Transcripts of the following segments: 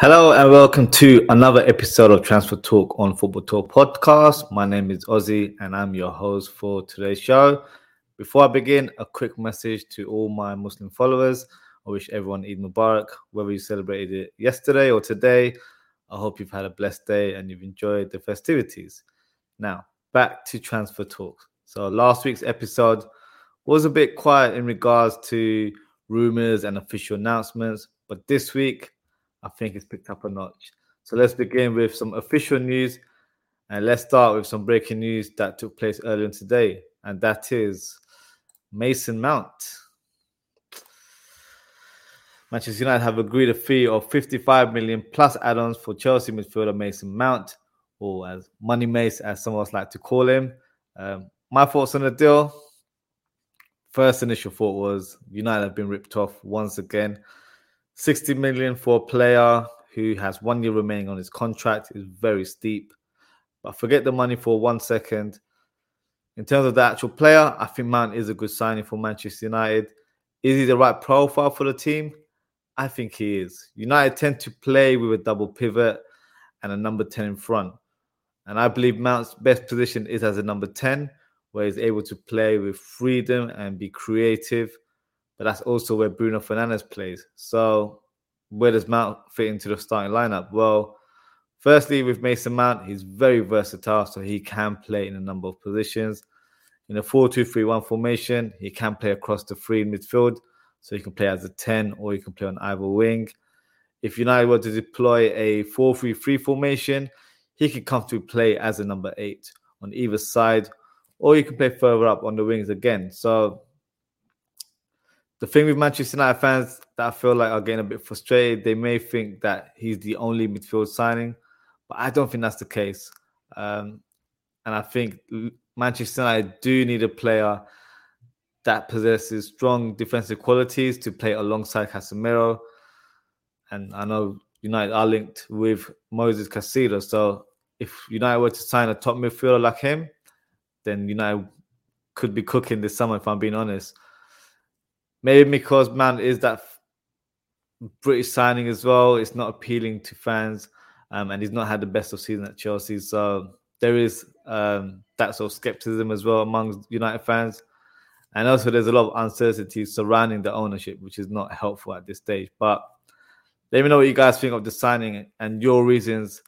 Hello and welcome to another episode of Transfer Talk on Football Talk podcast. My name is Ozzie and I'm your host for today's show. Before I begin, a quick message to all my Muslim followers. I wish everyone Eid Mubarak, whether you celebrated it yesterday or today. I hope you've had a blessed day and you've enjoyed the festivities. Now, back to Transfer Talk. So, last week's episode was a bit quiet in regards to rumors and official announcements, but this week I think it's picked up a notch. So let's begin with some official news. And let's start with some breaking news that took place earlier today. And that is Mason Mount. Manchester United have agreed a fee of 55 million plus add-ons for Chelsea midfielder Mason Mount, or as Money Mace, as some of us like to call him. Um, my thoughts on the deal. First initial thought was United have been ripped off once again. 60 million for a player who has one year remaining on his contract is very steep. But forget the money for one second. In terms of the actual player, I think Mount is a good signing for Manchester United. Is he the right profile for the team? I think he is. United tend to play with a double pivot and a number 10 in front. And I believe Mount's best position is as a number 10, where he's able to play with freedom and be creative but that's also where Bruno Fernandes plays. So where does Mount fit into the starting lineup? Well, firstly, with Mason Mount, he's very versatile, so he can play in a number of positions. In a 4 2 3 1 formation, he can play across the free midfield, so he can play as a 10 or he can play on either wing. If United were to deploy a 4 3 3 formation, he could come to play as a number 8 on either side, or he can play further up on the wings again. So the thing with Manchester United fans that I feel like are getting a bit frustrated, they may think that he's the only midfield signing, but I don't think that's the case. Um, and I think Manchester United do need a player that possesses strong defensive qualities to play alongside Casemiro. And I know United are linked with Moses Caicedo. So if United were to sign a top midfielder like him, then United could be cooking this summer, if I'm being honest. Maybe because man is that British signing as well. It's not appealing to fans, um, and he's not had the best of season at Chelsea. So there is um, that sort of skepticism as well among United fans, and also there's a lot of uncertainty surrounding the ownership, which is not helpful at this stage. But let me know what you guys think of the signing and your reasons,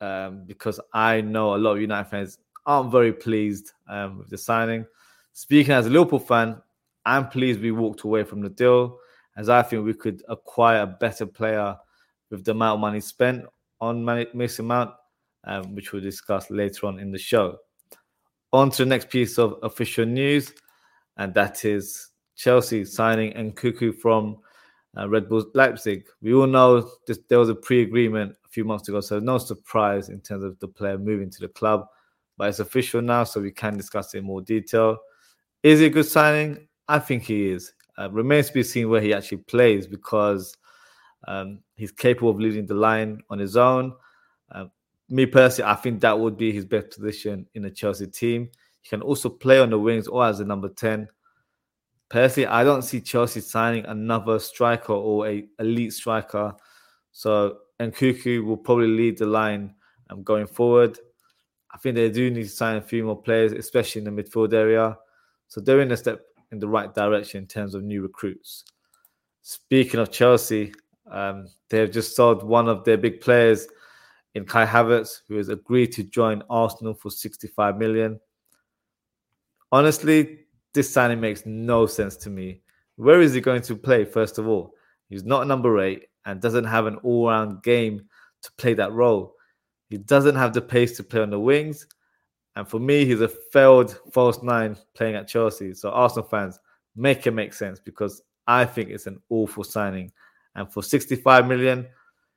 um, because I know a lot of United fans aren't very pleased um, with the signing. Speaking as a Liverpool fan, I'm pleased we walked away from the deal, as I think we could acquire a better player with the amount of money spent on Mason Mount, um, which we'll discuss later on in the show. On to the next piece of official news, and that is Chelsea signing Nkunku from uh, Red Bull Leipzig. We all know this, there was a pre-agreement a few months ago, so no surprise in terms of the player moving to the club. But it's official now, so we can discuss it in more detail. Is it a good signing? I think he is. Uh, remains to be seen where he actually plays because um, he's capable of leading the line on his own. Uh, me personally, I think that would be his best position in a Chelsea team. He can also play on the wings or as a number 10. Personally, I don't see Chelsea signing another striker or a elite striker. So Nkunku will probably lead the line um, going forward. I think they do need to sign a few more players, especially in the midfield area. So they're in a step in the right direction in terms of new recruits. Speaking of Chelsea, um, they have just sold one of their big players in Kai Havertz, who has agreed to join Arsenal for 65 million. Honestly, this signing makes no sense to me. Where is he going to play, first of all? He's not number eight and doesn't have an all round game to play that role. He doesn't have the pace to play on the wings, and for me, he's a failed false nine playing at Chelsea. So Arsenal fans, make it make sense because I think it's an awful signing. And for 65 million,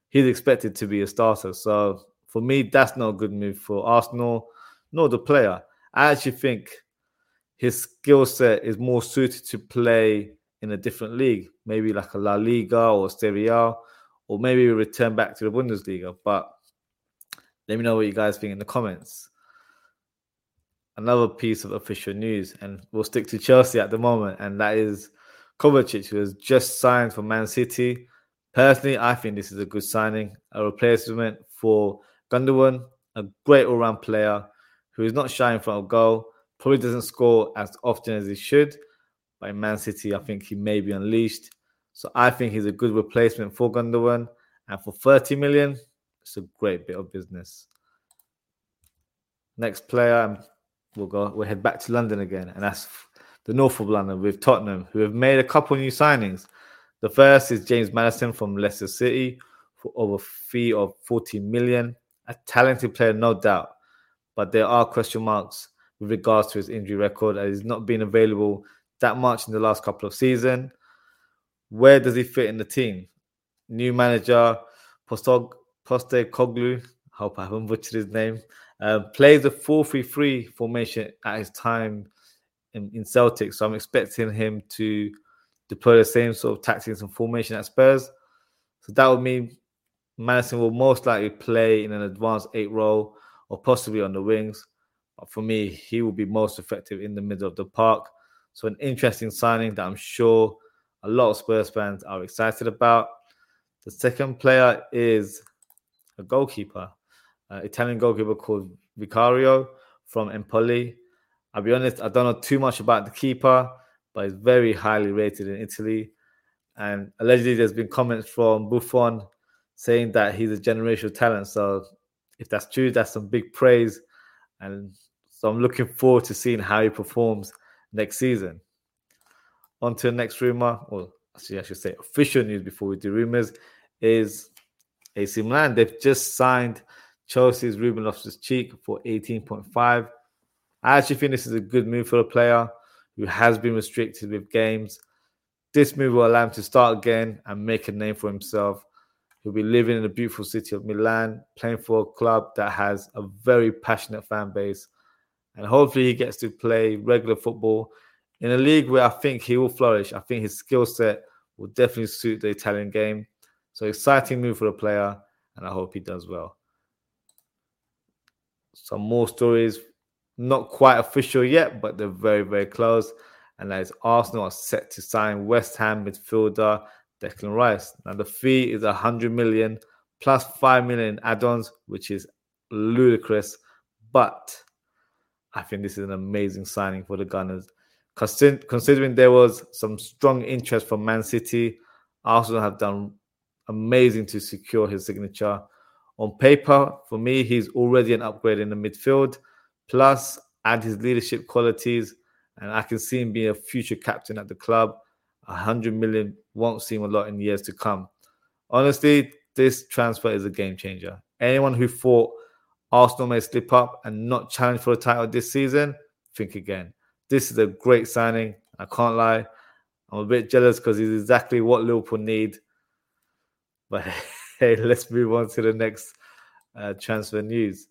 he's expected to be a starter. So for me, that's not a good move for Arsenal, nor the player. I actually think his skill set is more suited to play in a different league, maybe like a La Liga or Serie A, or maybe we return back to the Bundesliga. But let me know what you guys think in the comments another piece of official news, and we'll stick to Chelsea at the moment, and that is Kovacic, who has just signed for Man City. Personally, I think this is a good signing, a replacement for Gundogan, a great all-round player who is not shy in front of goal, probably doesn't score as often as he should. But in Man City, I think he may be unleashed. So I think he's a good replacement for Gundogan. And for 30 million, it's a great bit of business. Next player, um, we'll go. We'll head back to London again, and that's the north of London with Tottenham, who have made a couple new signings. The first is James Madison from Leicester City for over a fee of 40 million. A talented player, no doubt, but there are question marks with regards to his injury record, as he's not been available that much in the last couple of seasons. Where does he fit in the team? New manager Postog Postecoglou, hope I haven't butchered his name, uh, plays a 4-3-3 formation at his time in, in Celtic. So I'm expecting him to deploy the same sort of tactics and formation at Spurs. So that would mean Madison will most likely play in an advanced eight role or possibly on the wings. But for me, he will be most effective in the middle of the park. So an interesting signing that I'm sure a lot of Spurs fans are excited about. The second player is a goalkeeper, uh, Italian goalkeeper called Vicario from Empoli. I'll be honest, I don't know too much about the keeper, but he's very highly rated in Italy. And allegedly, there's been comments from Buffon saying that he's a generational talent. So, if that's true, that's some big praise. And so, I'm looking forward to seeing how he performs next season. On to the next rumor, or actually, I should say official news before we do rumors, is AC Milan. They've just signed Chelsea's Ruben Loftus Cheek for 18.5. I actually think this is a good move for a player who has been restricted with games. This move will allow him to start again and make a name for himself. He'll be living in the beautiful city of Milan, playing for a club that has a very passionate fan base. And hopefully, he gets to play regular football in a league where I think he will flourish. I think his skill set will definitely suit the Italian game. So, exciting move for the player, and I hope he does well. Some more stories not quite official yet, but they're very, very close. And that is Arsenal are set to sign West Ham midfielder Declan Rice. Now the fee is 100 million plus 5 million add-ons, which is ludicrous. But I think this is an amazing signing for the Gunners. Considering there was some strong interest from Man City, Arsenal have done amazing to secure his signature. On paper, for me, he's already an upgrade in the midfield plus add his leadership qualities, and I can see him being a future captain at the club. A hundred million won't seem a lot in years to come. Honestly, this transfer is a game changer. Anyone who thought Arsenal may slip up and not challenge for a title this season, think again. This is a great signing. I can't lie. I'm a bit jealous because he's exactly what Liverpool need. But hey, let's move on to the next uh, transfer news.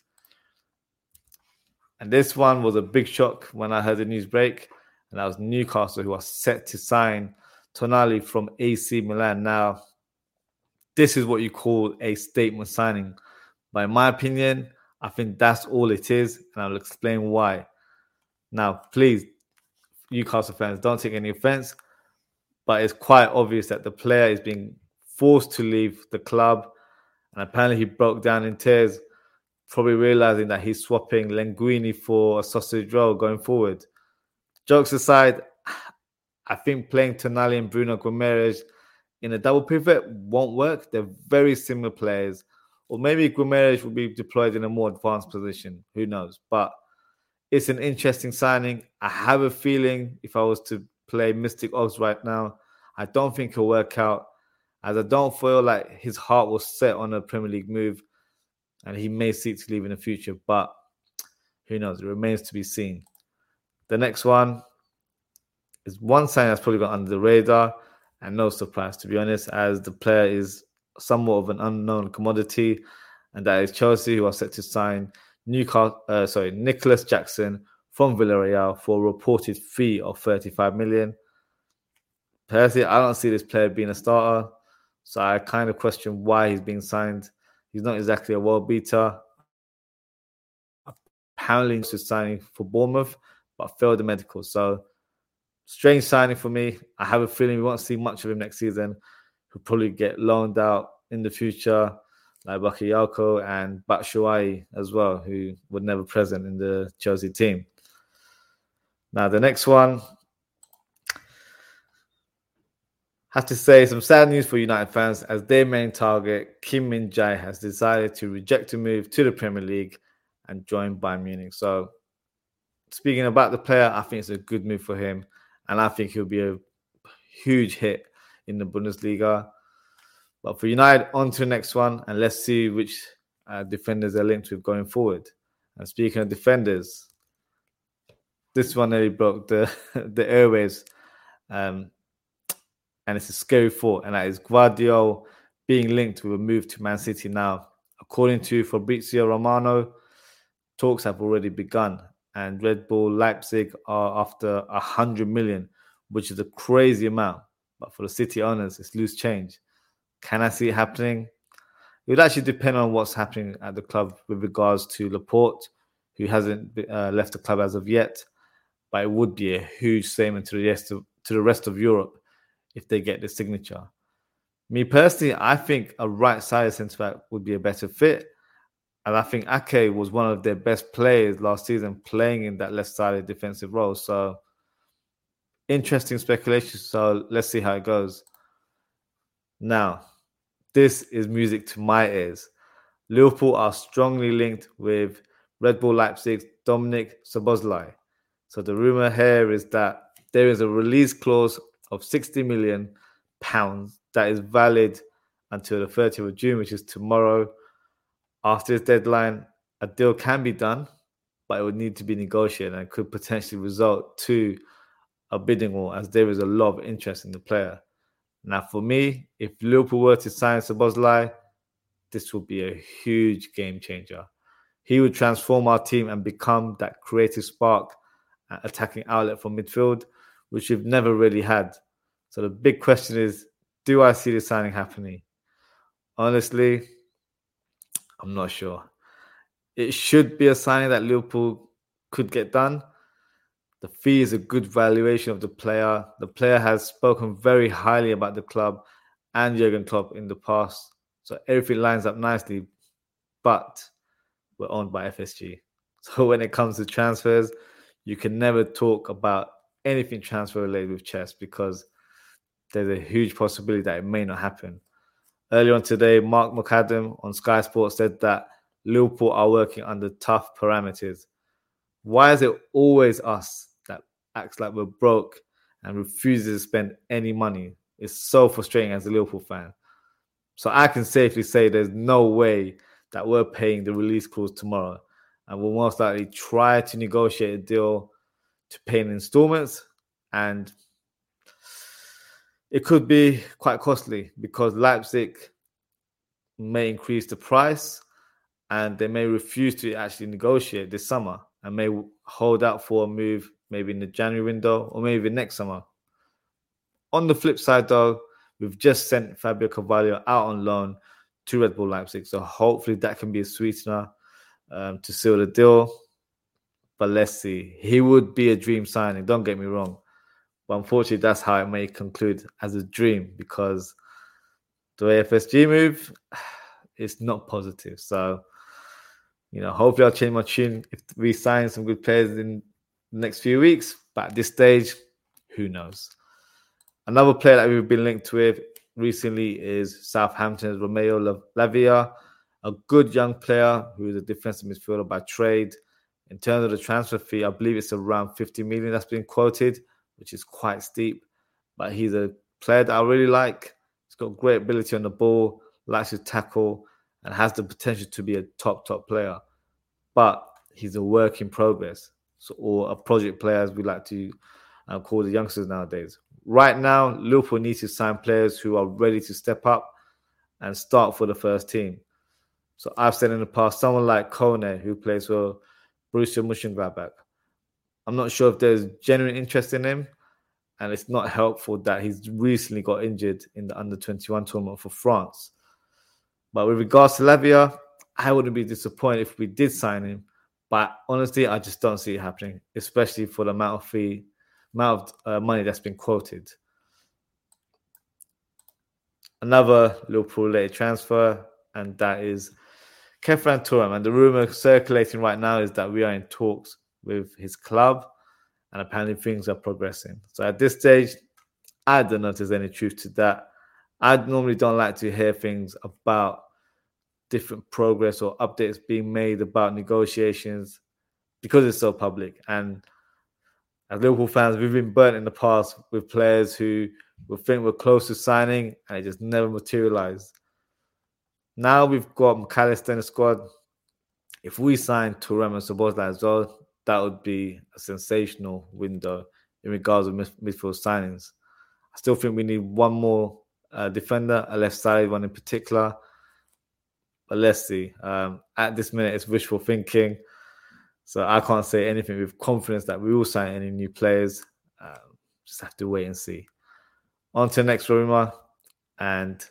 And this one was a big shock when I heard the news break. And that was Newcastle, who are set to sign Tonali from AC Milan. Now, this is what you call a statement signing. In my opinion, I think that's all it is. And I'll explain why. Now, please, Newcastle fans, don't take any offense. But it's quite obvious that the player is being forced to leave the club. And apparently, he broke down in tears probably realizing that he's swapping Linguini for a sausage roll going forward. Jokes aside, I think playing Tonali and Bruno Guimaraes in a double pivot won't work. They're very similar players. Or maybe Guimaraes will be deployed in a more advanced position. Who knows? But it's an interesting signing. I have a feeling if I was to play Mystic Odds right now, I don't think he'll work out as I don't feel like his heart was set on a Premier League move and he may seek to leave in the future, but who knows? It remains to be seen. The next one is one sign that's probably gone under the radar, and no surprise, to be honest, as the player is somewhat of an unknown commodity, and that is Chelsea, who are set to sign Newcastle, uh, sorry, Nicolas Jackson from Villarreal for a reported fee of 35 million. Personally, I don't see this player being a starter, so I kind of question why he's being signed. He's not exactly a world beater. Apparently, he's signing for Bournemouth, but failed the medical. So, strange signing for me. I have a feeling we won't see much of him next season. He'll probably get loaned out in the future, like Bakayoko and Batshuayi as well, who were never present in the Chelsea team. Now, the next one, have to say some sad news for United fans as their main target, Kim Min Jae, has decided to reject a move to the Premier League and join Bayern Munich. So, speaking about the player, I think it's a good move for him, and I think he'll be a huge hit in the Bundesliga. But for United, on to the next one, and let's see which uh, defenders are linked with going forward. And speaking of defenders, this one nearly broke the the airwaves, um, and it's a scary thought, and that is Gvardiol being linked with a move to Man City now. According to Fabrizio Romano, talks have already begun, and Red Bull Leipzig are after a hundred million, which is a crazy amount. But for the City owners, it's loose change. Can I see it happening? It would actually depend on what's happening at the club with regards to Laporte, who hasn't uh, left the club as of yet. But it would be a huge statement to the rest of to the rest of Europe if they get the signature. Me personally, I think a right-sided centre back would be a better fit. And I think Ake was one of their best players last season, playing in that left-sided defensive role. So interesting speculation. So let's see how it goes. Now, this is music to my ears. Liverpool are strongly linked with Red Bull Leipzig's Dominik Szoboszlai. So the rumor here is that there is a release clause of 60 million pounds that is valid until the 30th of June, which is tomorrow. After this deadline, a deal can be done, but it would need to be negotiated and could potentially result to a bidding war as there is a lot of interest in the player. Now, for me, if Liverpool were to sign Szoboszlai, this would be a huge game changer. He would transform our team and become that creative spark, attacking outlet for midfield, which we've never really had. So the big question is, do I see the signing happening? Honestly, I'm not sure. It should be a signing that Liverpool could get done the fee is a good valuation of the player. The player has spoken very highly about the club and Jurgen Klopp in the past. So everything lines up nicely, but we're owned by FSG. So when it comes to transfers, you can never talk about anything transfer related with chess because there's a huge possibility that it may not happen. Earlier on today, Mark McAdam on Sky Sports said that Liverpool are working under tough parameters. Why is it always us that acts like we're broke and refuses to spend any money. It's so frustrating as a Liverpool fan. So I can safely say there's no way that we're paying the release clause tomorrow. And we'll most likely try to negotiate a deal to pay in installments. And it could be quite costly because Leipzig may increase the price and they may refuse to actually negotiate this summer and may hold out for a move maybe in the January window or maybe next summer. On the flip side, though, we've just sent Fabio Carvalho out on loan to Red Bull Leipzig. So hopefully that can be a sweetener um, to seal the deal. But let's see. He would be a dream signing, don't get me wrong. But unfortunately, that's how it may conclude as a dream because the AFSG move is not positive. So, you know, hopefully I'll change my tune if we sign some good players in the next few weeks. But at this stage, who knows? Another player that we've been linked with recently is Southampton's Romeo Lavia, a good young player who is a defensive midfielder by trade. In terms of the transfer fee, I believe it's around 50 million that's been quoted, which is quite steep. But he's a player that I really like. He's got great ability on the ball, likes to tackle, and has the potential to be a top, top player. But he's a work in progress so, or a project player, as we like to uh, call the youngsters nowadays. Right now, Liverpool needs to sign players who are ready to step up and start for the first team. So I've said in the past, someone like Kone, who plays for Borussia Mönchengladbach. I'm not sure if there's genuine interest in him, and it's not helpful that he's recently got injured in the under 21 tournament for France. But with regards to Lavia, I wouldn't be disappointed if we did sign him but honestly, I just don't see it happening, especially for the amount of fee, amount of uh, money that's been quoted. another Liverpool related transfer, and that is Khéphren Thuram. And the rumor circulating right now is that we are in talks with his club, and apparently things are progressing. So at this stage, I don't know if there's any truth to that. I normally don't like to hear things about different progress or updates being made about negotiations because it's so public. And as Liverpool fans, we've been burnt in the past with players who we think we're close to signing and it just never materialized. Now we've got Mac Allister in the squad. If we sign Thuram and Szoboszlai as well, that would be a sensational window in regards of midfield signings. I still think we need one more uh, defender, a left side one in particular. But let's see. Um, at this minute, it's wishful thinking. So I can't say anything with confidence that we will sign any new players. Um, just have to wait and see. On to the next rumor. And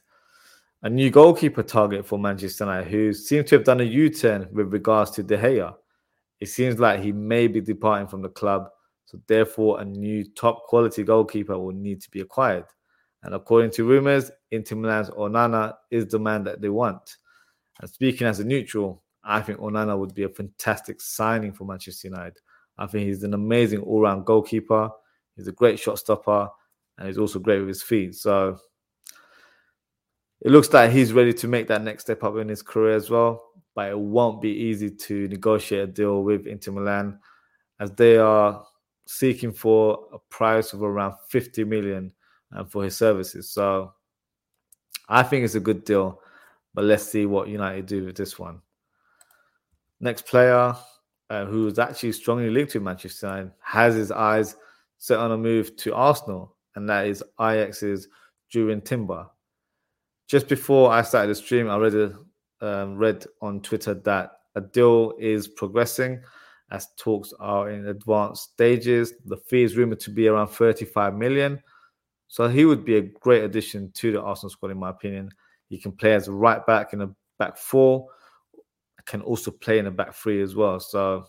a new goalkeeper target for Manchester United who seems to have done a U turn with regards to De Gea. It seems like he may be departing from the club, so therefore a new top quality goalkeeper will need to be acquired. And according to rumors, Inter Milan's Onana is the man that they want. And speaking as a neutral, I think Onana would be a fantastic signing for Manchester United. I think he's an amazing all round goalkeeper. He's a great shot stopper and he's also great with his feet. So it looks like he's ready to make that next step up in his career as well. But it won't be easy to negotiate a deal with Inter Milan as they are seeking for a price of around 50 million uh, for his services. So I think it's a good deal. But let's see what United do with this one. Next player uh, who is actually strongly linked to Manchester United has his eyes set on a move to Arsenal, and that is Ajax's Jurrien Timber. Just before I started the stream, I read um, read on Twitter that a deal is progressing as talks are in advanced stages. The fee is rumored to be around 35 million. So he would be a great addition to the Arsenal squad, in my opinion. He can play as a right back in a back four, can also play in a back three as well. So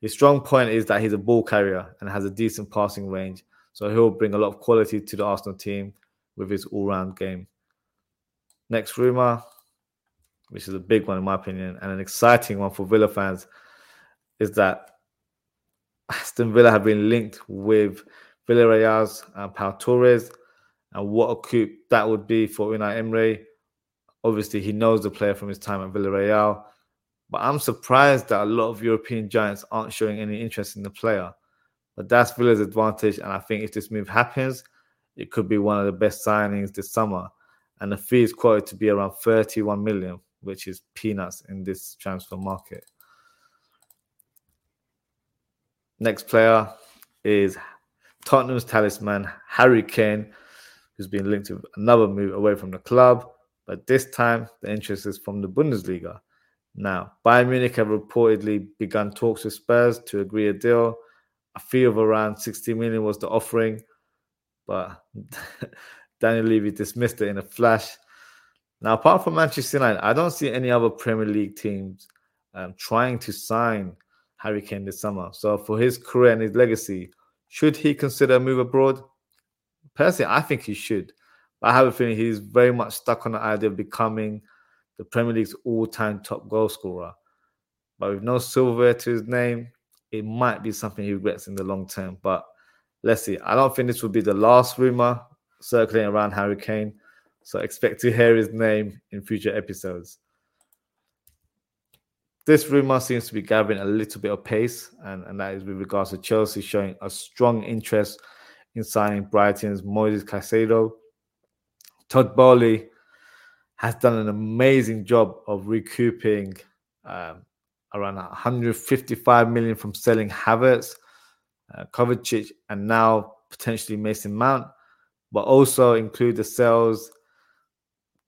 his strong point is that he's a ball carrier and has a decent passing range. So he'll bring a lot of quality to the Arsenal team with his all-round game. Next rumor, which is a big one in my opinion, and an exciting one for Villa fans, is that Aston Villa have been linked with Villarreal's and Pau Torres, and what a coup that would be for Unai Emery. Obviously, he knows the player from his time at Villarreal, but I'm surprised that a lot of European giants aren't showing any interest in the player. But that's Villa's advantage, and I think if this move happens, it could be one of the best signings this summer. And the fee is quoted to be around 31 million, which is peanuts in this transfer market. Next player is Tottenham's talisman, Harry Kane, who's been linked to another move away from the club, but this time the interest is from the Bundesliga. Now, Bayern Munich have reportedly begun talks with Spurs to agree a deal. A fee of around 60 million was the offering, but Daniel Levy dismissed it in a flash. Now, apart from Manchester United, I don't see any other Premier League teams um, trying to sign Harry Kane this summer. So, for his career and his legacy, should he consider a move abroad? Personally, I think he should. But I have a feeling he's very much stuck on the idea of becoming the Premier League's all-time top goal scorer. But with no silverware to his name, it might be something he regrets in the long term. But let's see. I don't think this will be the last rumor circulating around Harry Kane. So expect to hear his name in future episodes. This rumor seems to be gathering a little bit of pace, and, and that is with regards to Chelsea showing a strong interest in signing Brighton's Moises Caicedo. Todd Boehly has done an amazing job of recouping um, around 155 million from selling Havertz, uh, Kovacic, and now potentially Mason Mount, but also include the sales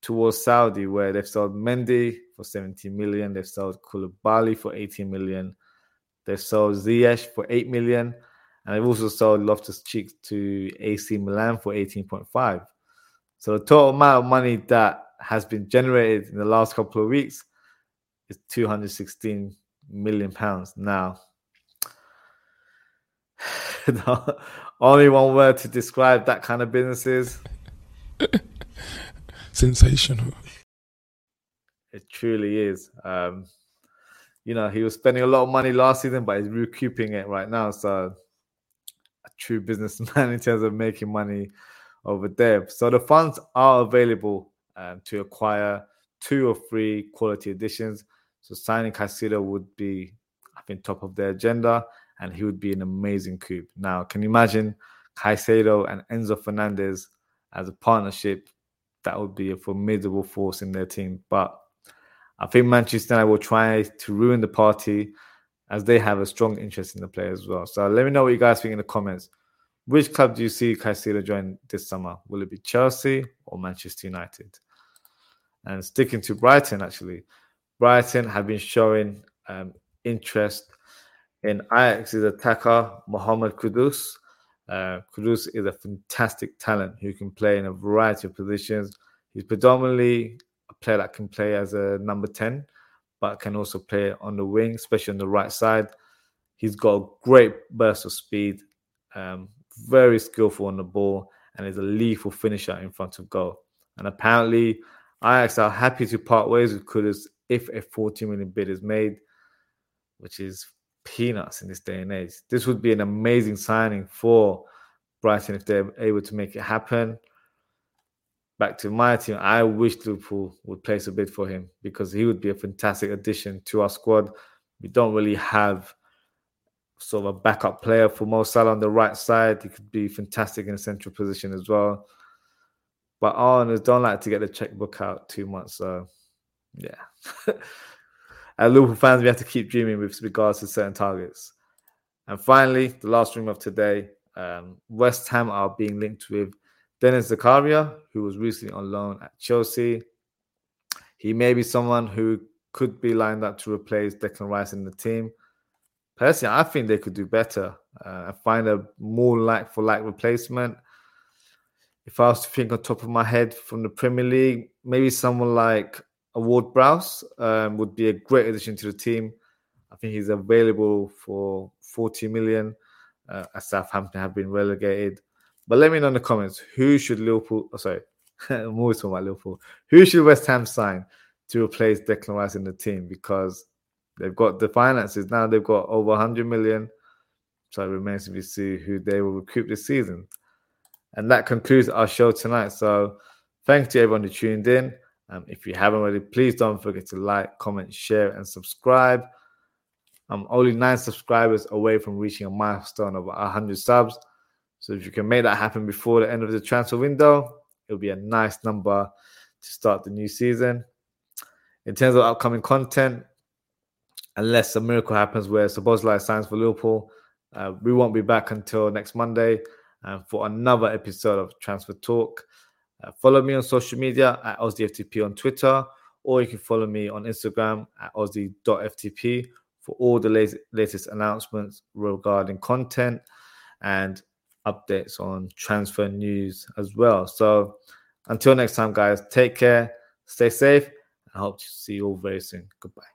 towards Saudi, where they've sold Mendy for 70 million, they've sold Koulibaly for 18 million, they've sold Ziyech for 8 million, and they've also sold Loftus Cheek to AC Milan for 18.5. So the total amount of money that has been generated in the last couple of weeks is 216 million pounds. Now, only one word to describe that kind of business is sensational. It truly is. Um, you know, he was spending a lot of money last season, but he's recouping it right now. So, a true businessman in terms of making money over there. So, the funds are available um, to acquire two or three quality additions. So, signing Caicedo would be, I think, top of their agenda, and he would be an amazing coup. Now, can you imagine Caicedo and Enzo Fernandez as a partnership? That would be a formidable force in their team. But I think Manchester United will try to ruin the party as they have a strong interest in the player as well. So let me know what you guys think in the comments. Which club do you see Caicedo join this summer? Will it be Chelsea or Manchester United? And sticking to Brighton, actually, Brighton have been showing um, interest in Ajax's attacker Mohamed Kudus. Uh, Kudus is a fantastic talent who can play in a variety of positions. He's predominantly a player that can play as a number 10, but can also play on the wing, especially on the right side. He's got a great burst of speed, um, very skillful on the ball, and is a lethal finisher in front of goal. And apparently, Ajax are happy to part ways with Kudus if a 40 million bid is made, which is peanuts in this day and age. This would be an amazing signing for Brighton if they're able to make it happen back to my team, I wish Liverpool would place a bid for him because he would be a fantastic addition to our squad. We don't really have sort of a backup player for Mo Salah on the right side. He could be fantastic in a central position as well. But owners don't like to get the checkbook out too much. So, yeah. As Liverpool fans, we have to keep dreaming with regards to certain targets. And finally, the last dream of today um, West Ham are being linked with Denis Zakaria, who was recently on loan at Chelsea. He may be someone who could be lined up to replace Declan Rice in the team. Personally, I think they could do better uh, and find a more like for like replacement. If I was to think on top of my head from the Premier League, maybe someone like Ward Prowse um, would be a great addition to the team. I think he's available for 40 million uh, as Southampton have been relegated. But let me know in the comments who should Liverpool, oh, sorry, I'm always talking about Liverpool. Who should West Ham sign to replace Declan Rice in the team? Because they've got the finances now, they've got over 100 million. So it remains to be seen who they will recruit this season. And that concludes our show tonight. So thanks to everyone who tuned in. Um, if you haven't already, please don't forget to like, comment, share, and subscribe. I'm only nine subscribers away from reaching a milestone of 100 subs. So if you can make that happen before the end of the transfer window, it'll be a nice number to start the new season. In terms of upcoming content, unless a miracle happens where Szoboszlai signs for Liverpool, uh, we won't be back until next Monday uh, for another episode of Transfer Talk. Uh, follow me on social media at OzDFTP on Twitter, or you can follow me on Instagram at Ozzy.ftp for all the latest, latest announcements regarding content and updates on transfer news as well. So until next time, guys, take care, stay safe, and I hope to see you all very soon. Goodbye.